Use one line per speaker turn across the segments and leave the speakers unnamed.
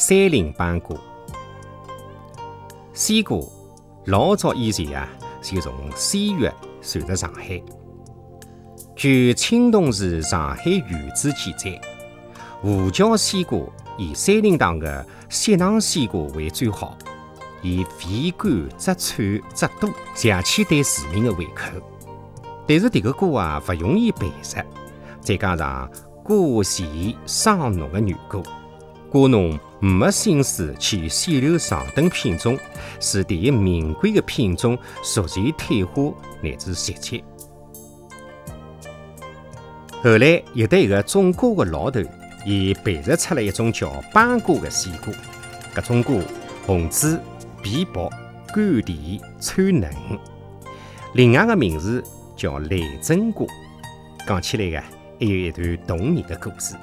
山林秆歌。西瓜老早以前啊，就从西域传入上海。据青铜市上海原志记载，胡椒西瓜以山林堂的锡囊西瓜为最好，以肥甘质脆汁多，强起对市民的胃口。但是迭个瓜啊，勿容易培植，再加上瓜咸生浓的缘故，瓜农没心思去选留上等品种，使第一名贵的品种逐渐退化乃至绝迹。后来有的一个种瓜的老头，伊培植出了一种叫斑瓜的西瓜。搿种瓜红紫皮薄甘甜脆嫩，另外个名字叫雷震瓜。讲起来个，还有一段动人的故事。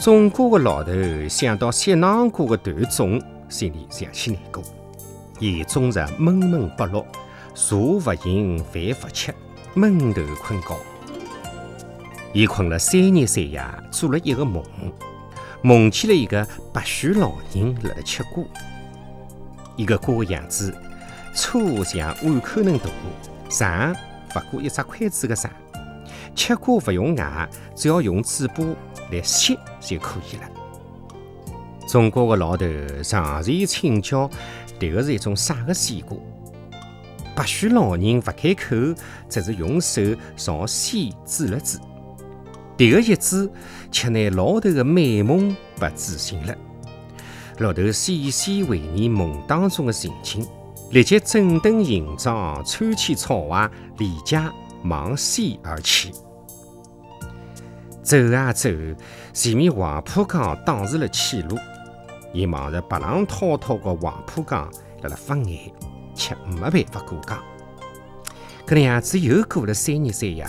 种瓜的老头想到雪囊瓜的断种，心里想起难过。伊终日闷闷不乐，茶勿饮，饭勿吃，闷头困觉。伊困了三日三夜，做了一个梦，梦见了一个白须老人辣辣吃瓜。一个瓜的样子，粗像碗口能大，长勿过一只筷子的长。吃瓜勿用牙，只要用嘴巴来吸就可以了。中国的老头上前请教，迭个是一种啥个西瓜？白须老人勿开口，只是用手朝西指了指。迭个一指，却拿老头的美梦拨指醒了。老头细细回忆梦当中的情景，立即整顿行装，穿起草鞋，离家往西而去。走啊走，前面黄浦江挡住了去路，伊望着白浪滔滔的黄浦江辣辣发呆，却没办法过江。搿能样子又过了三日三夜。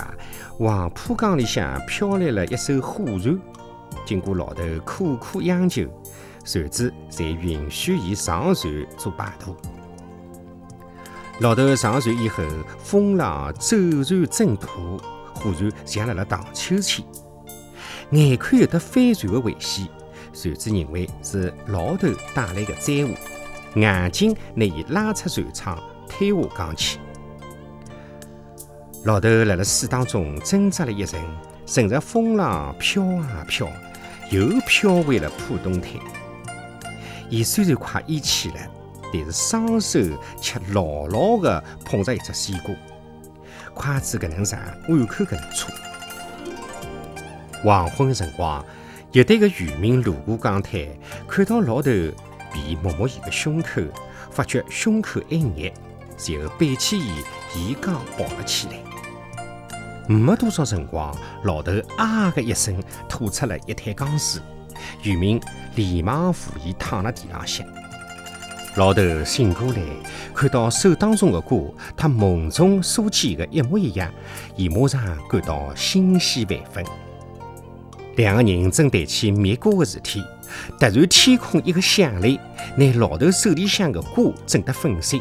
黄浦江里向飘来了一艘货船，经过老头苦苦央求，船主才允许伊上船做摆渡。老头上船以后，风浪骤然增大，忽然像辣辣荡秋千，眼看有得翻船的危险，船主认为是老头带来的灾祸，硬劲拿伊拉出船舱，推下江去。老头辣辣水当中挣扎了一阵，乘着风浪飘啊飘，又飘回了浦东滩。伊虽然快咽气了，但是双手却牢牢地捧着一只西瓜，筷子搿能长，碗口搿能粗。黄昏辰光，一队个渔民路过江滩，看到老头便摸摸伊的胸口，发觉胸口还热，随后背起伊沿江跑了起来。没多少辰光，老头啊的一声吐出了一滩江水，渔民连忙扶伊躺了地浪向。老头醒过来，看到手当中的瓜，他梦中所见的一模一样，伊马上感到欣喜万分。两个人正谈起灭瓜的事体，突然天空一个响雷，拿老头手里向的瓜震得粉碎。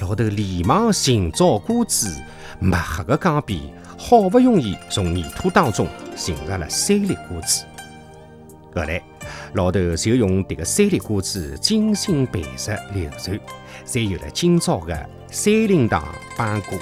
老头连忙寻找瓜子。墨黑的江边，好不容易从泥土当中寻着了三粒瓜子。后来，老头就用迭个三粒瓜子精心培植流传，才有了今朝的三林堂板瓜。